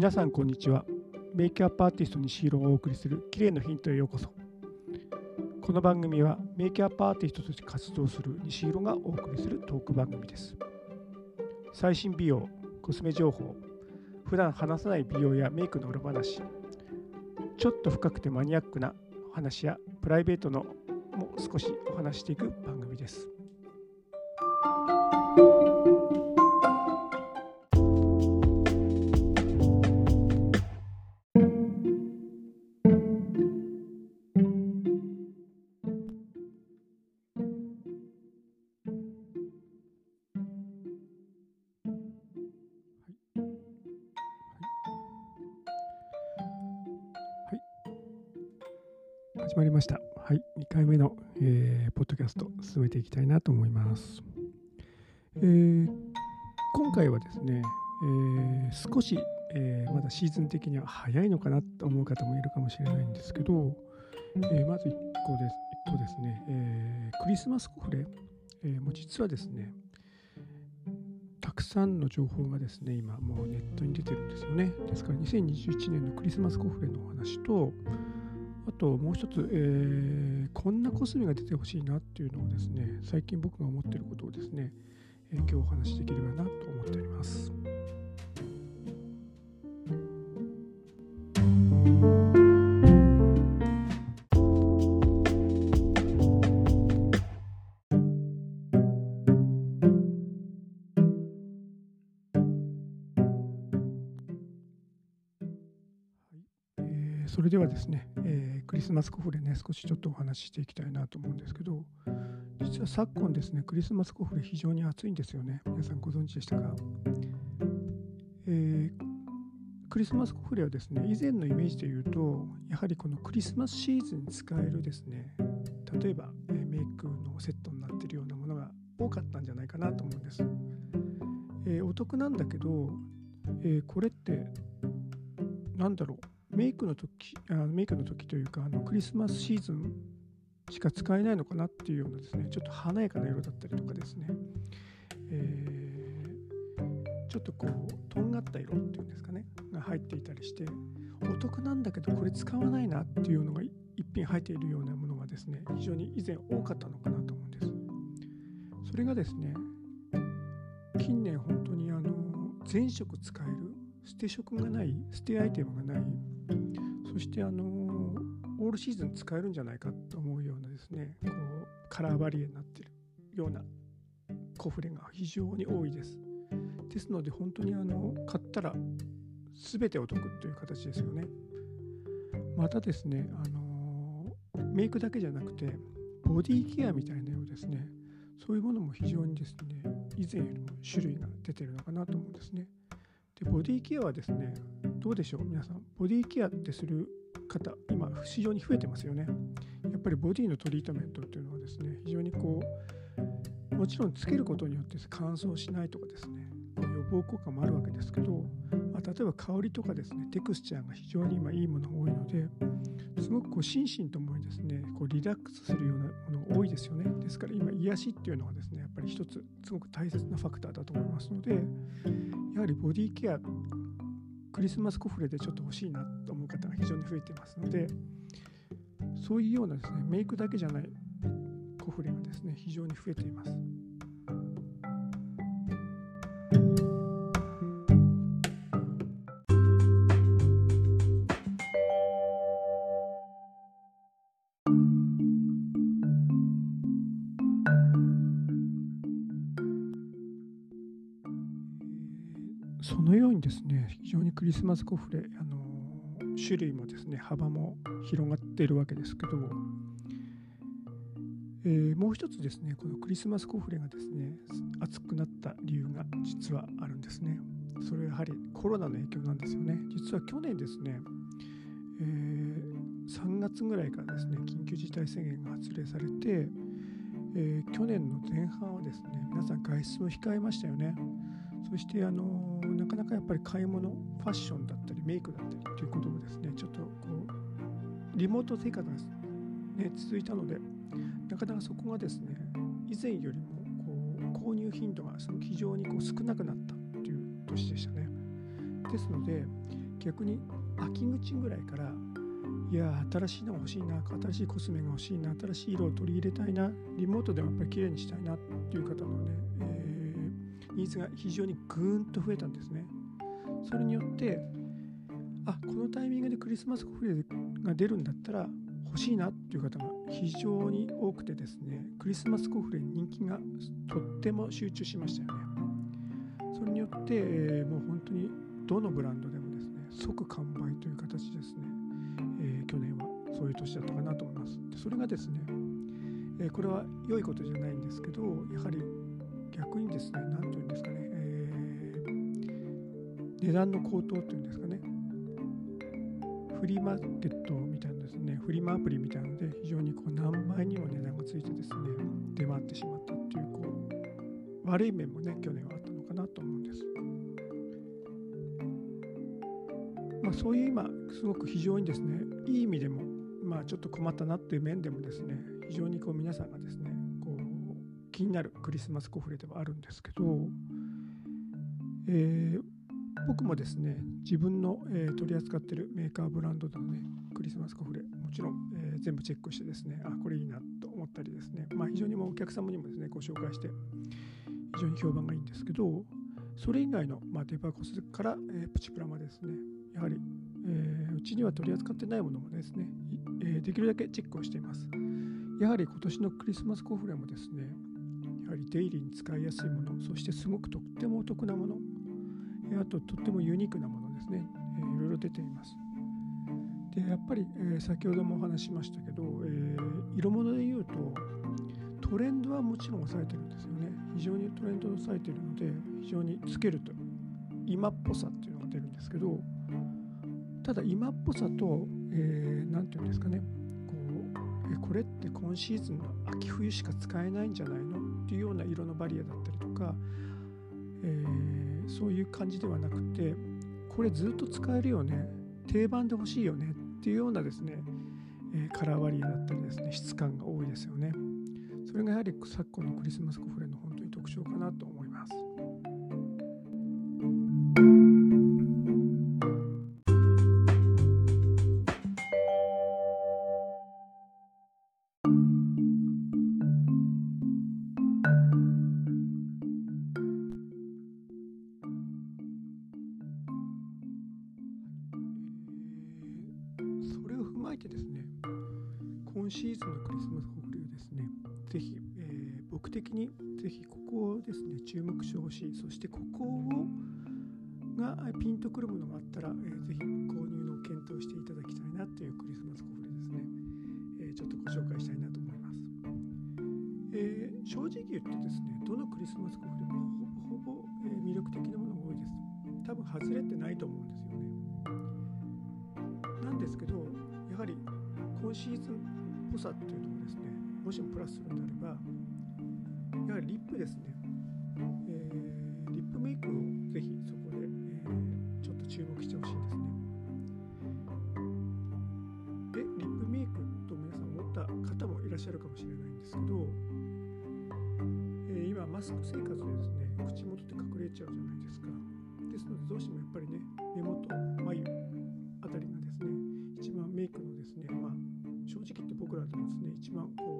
皆さんこんにちは。メイクアップアーティスト西広がお送りする綺麗のヒントへようこそ。この番組はメイクアップアーティストとして活動する西広がお送りするトーク番組です。最新美容コスメ情報普段話さない美容やメイクの裏話ちょっと深くてマニアックな話やプライベートのも少しお話していく番組です。始まりました。はい、2回目の、えーポッドキャスト進めていきたいなと思います。えー今回はですね、えー少し、えまだシーズン的には早いのかなと思う方もいるかもしれないんですけど、えまず1個です一個ですね、えークリスマスコフレ、えもう実はですね、たくさんの情報がですね、今もうネットに出てるんですよね。ですから2021年のクリスマスコフレのお話と、あともう一つ、えーこんなコスメが出てほしいなっていうのをですね、最近僕が思っていることをですね、えー今日お話しできればなと思っております。それではですね、リスマスコフレね、少しちょっとお話ししていきたいなと思うんですけど、実は昨今ですね、クリスマスコフレ非常に暑いんですよね。皆さんご存知でしたか、えークリスマスコフレはですね、以前のイメージで言うと、やはりこのクリスマスシーズンに使えるですね、例えば、えメイクのセットになってるようなものが多かったんじゃないかなと思うんです。えーお得なんだけど、えーこれってなんだろう？メイクの時あメイクの時というかあのクリスマスシーズンしか使えないのかなっていうようなですねちょっと華やかな色だったりとかですね、えーちょっとこうとんがった色っていうんですかねが入っていたりしてお得なんだけどこれ使わないなっていうのが一品入っているようなものがですね非常に以前多かったのかなと思うんです。それがですね近年本当にあの全色使える捨て色がない捨てアイテムがないそしてあのオールシーズン使えるんじゃないかと思うようなですねこうカラーバリエになってるようなコフレが非常に多いです。ですので本当にあの買ったら全てお得という形ですよね。またですねあのメイクだけじゃなくてボディケアみたいなようですね。そういうものも非常にですね以前よりも種類が出てるのかなと思うんですね。でボディケアはですねどうでしょう？皆さんボディケアってする方今非常に増えてますよね。やっぱりボディのトリートメントっていうのはですね非常にこうもちろんつけることによって乾燥しないとかですね予防効果もあるわけですけど、まあ、例えば香りとかですねテクスチャーが非常に今いいものが多いのですごくこう心身ともにですねこうリラックスするようなものが多いですよね。ですから今癒しっていうのはですねやっぱり一つすごく大切なファクターだと思いますのでやはりボディケアクリスマスコフレでちょっと欲しいなと思う方が非常に増えてますのでそういうようなですねメイクだけじゃないコフレがですね非常に増えています。のようにですね非常にクリスマスコフレあの種類もですね幅も広がっているわけですけど、えーもう一つですねこのクリスマスコフレがですね熱くなった理由が実はあるんですね。それはやはりコロナの影響なんですよね。実は去年ですね、えー3月ぐらいからですね緊急事態宣言が発令されて、えー去年の前半はですね皆さん外出も控えましたよね。そしてあのなかなかやっぱり買い物ファッションだったりメイクだったりということもですねちょっとこうリモート生活が、ね、続いたのでなかなかそこがですね以前よりもこう購入頻度がすごく非常にこう少なくなったという年でしたね。ですので逆に秋口ぐらいからいや新しいのが欲しいな新しいコスメが欲しいな新しい色を取り入れたいなリモートでもやっぱり綺麗にしたいなっていう方のね、えー、ニーズが非常にぐーんと増えたんですね。それによってあこのタイミングでクリスマスコフレが出るんだったら欲しいなっていう方が非常に多くてですねクリスマスコフレに人気がとっても集中しましたよね。それによって、えー、もう本当にどのブランドでもですね即完売という形ですね、えー、去年はそういう年だったかなと思います。でそれがですね、えー、これは良いことじゃないんですけどやはり逆にですね何というんですかね、えー、値段の高騰というんですかねフリーマーケットみたいなですねフリマアプリみたいなので非常にこう何倍にも値段がついてですね出回ってしまったっていうこう悪い面もね去年はあったのかなと思うんです。まあ、そういう今すごく非常にですねいい意味でもまあちょっと困ったなっていう面でもですね非常にこう皆さんがですね気になるクリスマスコフレではあるんですけど、えー、僕もですね自分の、えー、取り扱ってるメーカーブランドのねクリスマスコフレもちろん、えー、全部チェックしてですねあこれいいなと思ったりですねまあ非常にもお客様にもですねご紹介して非常に評判がいいんですけどそれ以外の、まあ、デパコスから、え、プチプラまでですねやはり、え、うちには取り扱ってないものもですね、え、できるだけチェックをしています。やはり今年のクリスマスコフレもですね、りデイリーに使いやすいもの、そしてすごくとってもお得なもの、あととってもユニークなものですね、いろいろ出ています。で、やっぱり、え、先ほどもお話しましたけど、えー、色物で言うと、トレンドはもちろん抑えてるんですよね。非常にトレンドを抑えてるので、非常につけると、今っぽさっていうのが出るんですけど、ただ今っぽさと何、えー、て言うんですかねこうえこれって今シーズンの秋冬しか使えないんじゃないの？っていうような色のバリアだったりとか、えー、そういう感じではなくてこれずっと使えるよね定番で欲しいよねっていうようなですね、えー、カラーバリアだったりですね質感が多いですよね。それがやはり昨今のクリスマスコフレの本当に特徴かなと思います。ほしいそしてここをがピンとくるものがあったら、えー、ぜひ購入の検討していただきたいなというクリスマスコフレですね、えー、ちょっとご紹介したいなと思います、えー、正直言ってですねどのクリスマスコフレもほぼほぼ、え魅力的なものが多いです。多分外れてないと思うんですよね。なんですけどやはり今シーズンっぽさっていうのもですねもしもプラスするのであればやはりリップですね、え、メイクをぜひそこで、えー、ちょっと注目してほしいんですね。でリップメイクと皆さん思った方もいらっしゃるかもしれないんですけど、えー、今マスク生活でですね口元って隠れちゃうじゃないですか。ですのでどうしてもやっぱりね目元眉あたりがですね一番メイクのですね、まあ、正直言って僕らでもですね、一番こう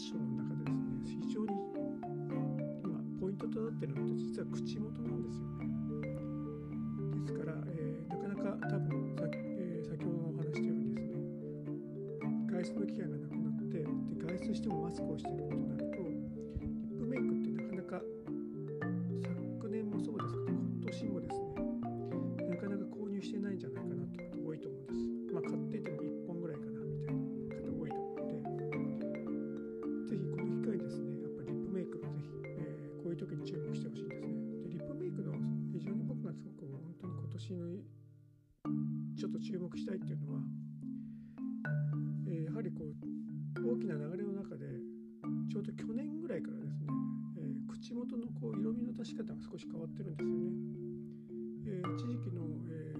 ションの中でですね、非常に今ポイントとなってるのって実は口元なんですよね。に注目してほしいんですねでリップメイクの非常に僕がすごく本当に今年のちょっと注目したいっていうのはえやはりこう大きな流れの中でちょうど去年ぐらいからですね、えー、口元のこう色味の出し方が少し変わってるんですよね。えー、一時期の、え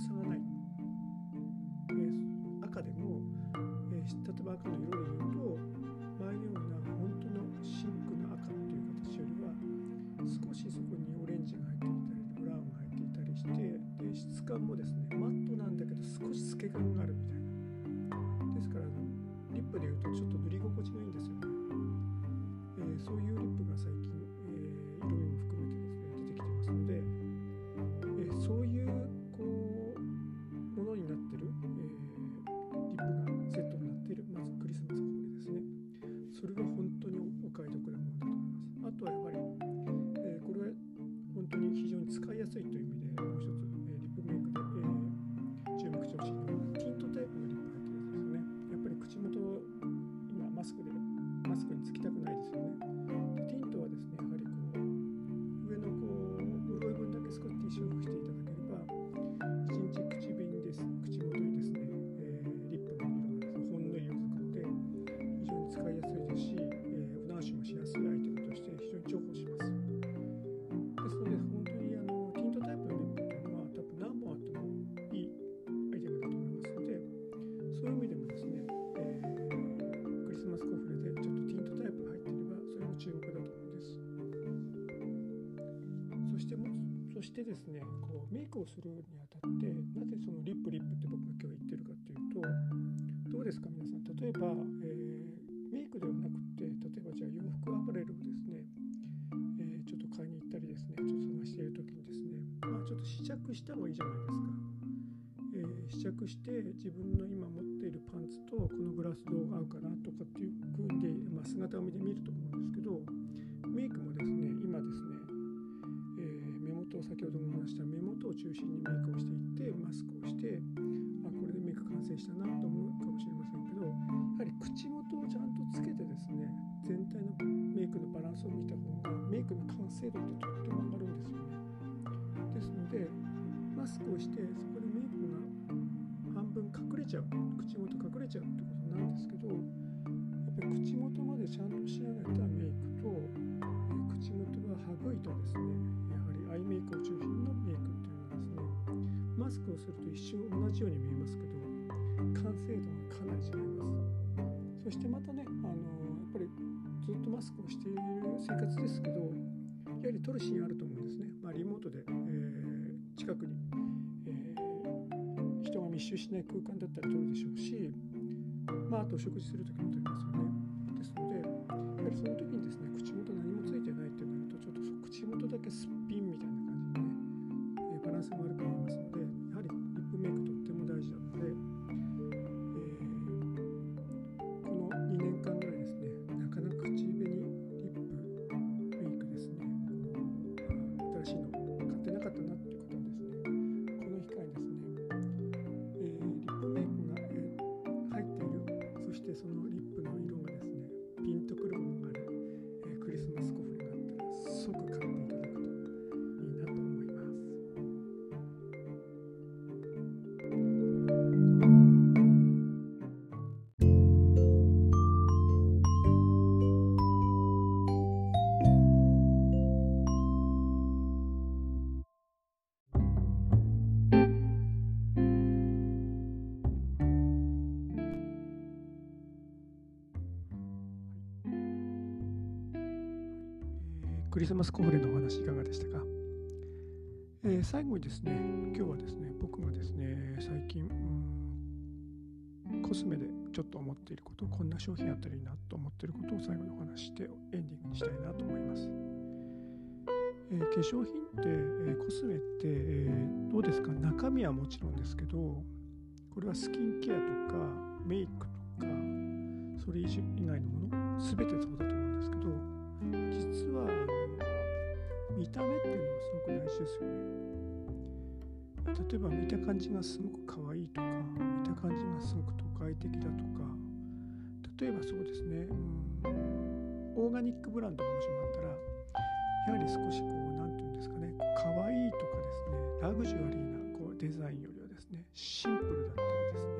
前の味でもですね、えー、クリスマスコフレでちょっとティントタイプが入ってればそれも注目だと思いますそしてもそしてですねこうメイクをするにあたってなぜそのリップリップって僕が今日言ってるかっていうとどうですか皆さん例えば、えー、メイクではなくて例えばじゃあ洋服アパレルをですね、え、ちょっと買いに行ったりですねちょっと探している時にですねまあちょっと試着した方がいいじゃないですか。試着して自分の今持っているパンツとこのブラスどう合うかなとかっていう風で、まあ、姿を見てみると思うんですけどメイクもですね今ですねえ。目元を先ほども話した目元を中心にメイクをしていってマスクをしてあこれでメイク完成したなとちゃうってことなんですけどやっぱり口元までちゃんと仕上げたメイクと口元が省いたですね。やはりアイメイクを中心のメイクっていうのはですねマスクをすると一瞬同じように見えますけど完成度がかなり違います。そしてまたねあのやっぱりずっとマスクをしている生活ですけどやはり撮るシーンあると思うんですね、まあ、リモートで、えー、近くに、えー、人が密集しない空間だったら撮るでしょうしまああと食事する時も取りますよね。ですのでやはりその時にですね口元何もついてないってなるとちょっと口元だけすっぴんみたいな感じでね、え、バランスも悪くなりますのでクリスマスコフレがあったら即買っマスコフレのお話いかがでしたか、えー、最後にですね今日はですね僕がですね最近コスメでちょっと思っていることこんな商品あったらいいなと思っていることを最後にお話してエンディングにしたいなと思います、えー、化粧品って、えー、コスメって、えー、どうですか？中身はもちろんですけどこれはスキンケアとかメイクとかそれ以外のもの全てそうだと思うんですけど見た目っていうのがすごく大事ですよね例えば見た感じがすごく可愛いとか見た感じがすごく都会的だとか例えばそうですねうんオーガニックブランドがもしもあったらやはり少しこう何て言うんですかね可愛いとかですねラグジュアリーなこうデザインよりはですねシンプルだったりですね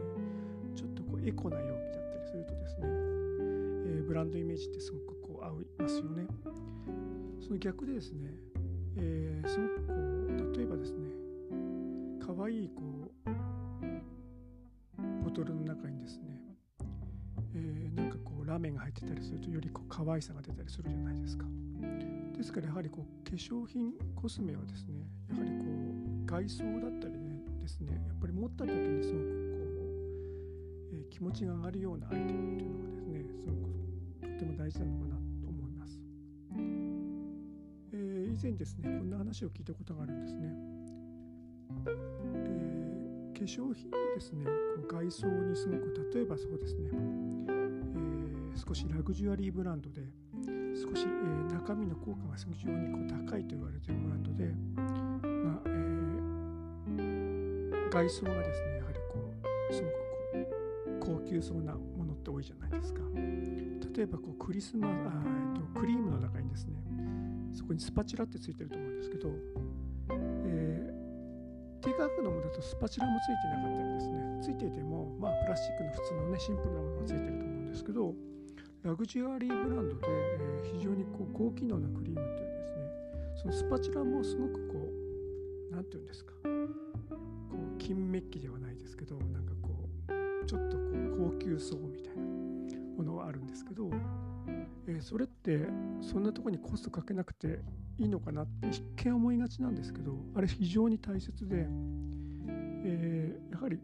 ちょっとこうエコな容器だったりするとですね、えー、ブランドイメージってすごくこう合いますよね。その逆でですね、えー、すごくこう例えばですね可愛いこうボトルの中にですね、えー、なんかこうラーメンが入ってたりするとよりこう可愛さが出たりするじゃないですか。ですからやはりこう化粧品コスメはですねやはりこう外装だったりねですねやっぱり持った時にすごくこう、えー、気持ちが上がるようなアイテムっていうのがですねすごくとっても大事なのかな以前ですねこんな話を聞いたことがあるんですね、えー、化粧品のですねこう外装にすごく例えばそうですね、え少しラグジュアリーブランドで少し、え中身の効果が非常にこう高いと言われているブランドで、まあえー、外装がですねやはりこうすごくこう高級そうなものって多いじゃないですか。例えばこうクリスマスあ、えー、とクリームの中にですねそこにスパチュラってついてると思うんですけど、えー、低価格のものだとスパチュラもついてなかったりですねついていても、まあ、プラスチックの普通のねシンプルなものがついてると思うんですけどラグジュアリーブランドで、えー、非常にこう高機能なクリームというですねそのスパチュラもすごくこう何て言うんですかこう金メッキではないですけどなんかこうちょっとこう高級層みたいなものはあるんですけど、え、それってそんなとこにコストかけなくていいのかなって一見思いがちなんですけどあれ非常に大切で、え、やはり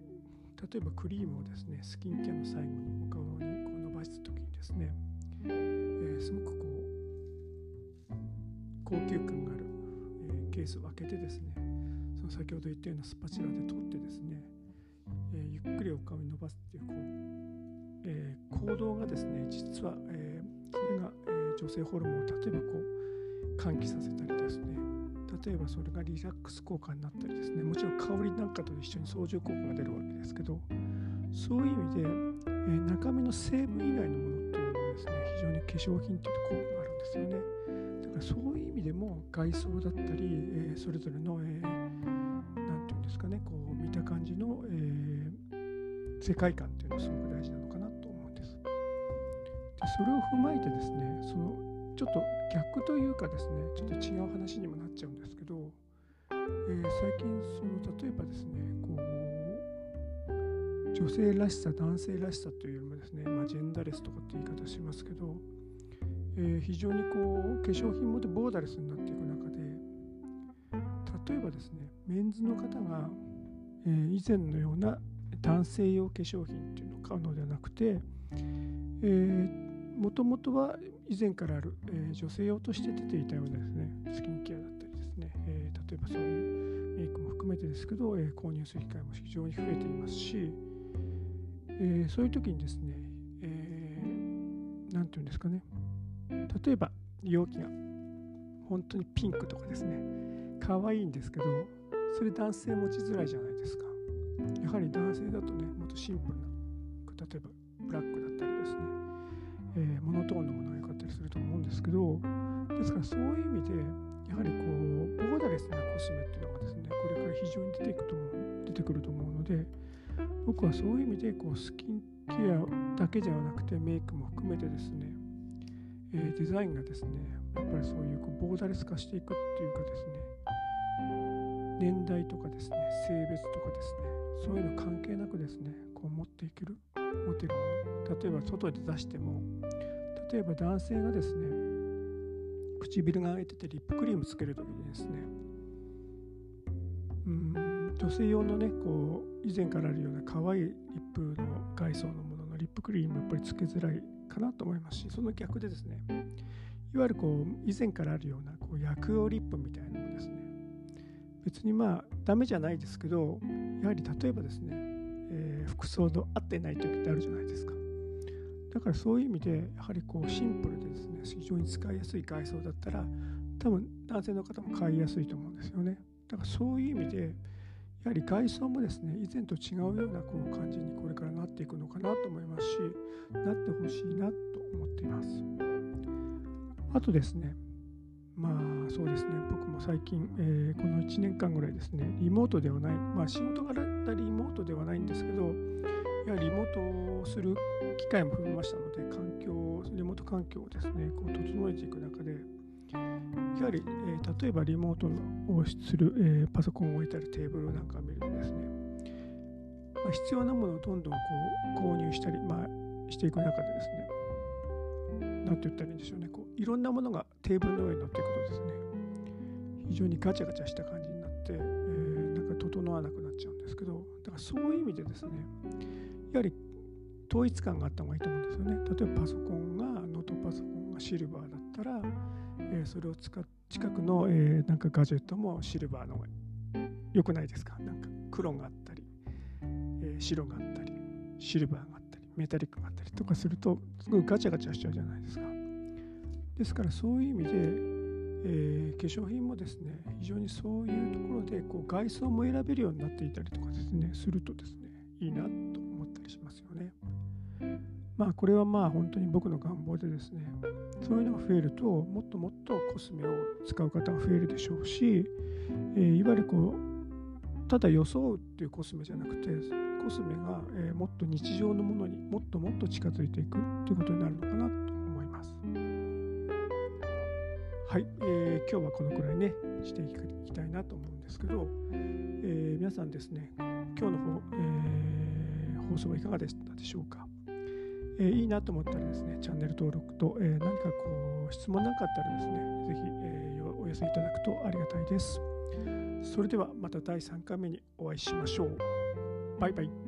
例えばクリームをですねスキンケアの最後にお顔にこう伸ばした時にですね、え、すごくこう高級感がある、え、ケースを開けてですねその先ほど言ったようなスパチュラで取ってですね、え、ゆっくりお顔に伸ばすっていうこう、え行動がですね実は、えそれが、え女性ホルモンを例えばこう喚起させたりですね。例えばそれがリラックス効果になったりですね。もちろん香りなんかと一緒に相乗効果が出るわけですけどそういう意味で、えー、中身の成分以外のものっていうのはですね非常に化粧品という効果があるんですよね。だからそういう意味でも外装だったり、えー、それぞれの何、えー、て言うんですかねこう見た感じの、えー、世界観っていうのはすごくそれを踏まえてですねそのちょっと逆というかですねちょっと違う話にもなっちゃうんですけど、えー、最近その例えばですねこう女性らしさ男性らしさというよりもですね、まあ、ジェンダーレスとかって言い方しますけど、えー、非常にこう化粧品もでボーダレスになっていく中で例えばですねメンズの方が、えー、以前のような男性用化粧品っていうのを買うのではなくて、えー、もともとは以前からある、えー、女性用として出ていたようなですねスキンケアだったりですね、えー、例えばそういうメイクも含めてですけど、えー、購入する機会も非常に増えていますし、えそういう時にですね何、えー、て言うんですかね例えば容器が本当にピンクとかですね可愛いんですけどそれ男性持ちづらいじゃないですか。やはり男性だとねもっとシンプルな例えばけどですからそういう意味でやはりこうボーダレスなコスメっていうのがですねこれから非常に出ていくと思う出てくると思うので僕はそういう意味でこうスキンケアだけではなくてメイクも含めてですね、えー、デザインがですねやっぱりそういうこうボーダレス化していくっていうかですね年代とかですね性別とかですねそういうの関係なくですねこう持っていける持てるもの。例えば外で出しても例えば男性がですね唇が開いててリップクリームつける時にですねうん女性用のねこう以前からあるような可愛いリップの外装のもののリップクリームやっぱりつけづらいかなと思いますしその逆でですねいわゆるこう以前からあるようなこう薬用リップみたいなのもですね別にまあダメじゃないですけどやはり例えばですね、えー、服装の合ってない時ってあるじゃないですか。だからそういう意味でやはりこうシンプルでですね非常に使いやすい外装だったら多分男性の方も買いやすいと思うんですよね。だからそういう意味でやはり外装もですね以前と違うようなこう感じにこれからなっていくのかなと思いますしなってほしいなと思っています。あとですねまあそうですね僕も最近、えー、この1年間ぐらいですねリモートではないまあ仕事柄だリモートではないんですけどやリモートする機会も増えましたので環境リモート環境をですねこう整えていく中でやはり、えー、例えばリモートをする、えー、パソコンを置いたりテーブルなんかを見るとですね、まあ、必要なものをどんどんこう購入したり、まあ、していく中でですね何て言ったらいいんでしょうねこういろんなものがテーブルの上に乗っていくとですね非常にガチャガチャした感じになって、えー、なんか整わなくからそういう意味でですねやはり統一感があった方がいいと思うんですよね。例えばパソコンがノートパソコンがシルバーだったら、えー、それを使っ近くの、えー、なんかガジェットもシルバーの方が良くないですか？なんか黒があったり、えー、白があったりシルバーがあったりメタリックがあったりとかするとすごいガチャガチャしちゃうじゃないですか。ですからそういう意味で、えー、化粧品もですね非常にそういうところでこう外装も選べるようになっていたりとかですねするとですねいいなと思ったりしますよねまあこれはまあ本当に僕の願望でですねそういうのが増えるともっともっとコスメを使う方が増えるでしょうし、えー、いわゆるこうただ装うっていうコスメじゃなくてコスメが、えー、もっと日常のものにもっともっと近づいていくということになるのかなと思います。はい、えー、今日はこのくらいねしていきたいなと思うんですけど、えー、皆さんですね今日の方、えー、放送はいかがでしたでしょうか？えー、いいなと思ったらですね、チャンネル登録と、えー、何かこう質問なんかあったらですね、ぜひ、えー、お寄せいただくとありがたいです。それではまた第3回目にお会いしましょう。バイバイ。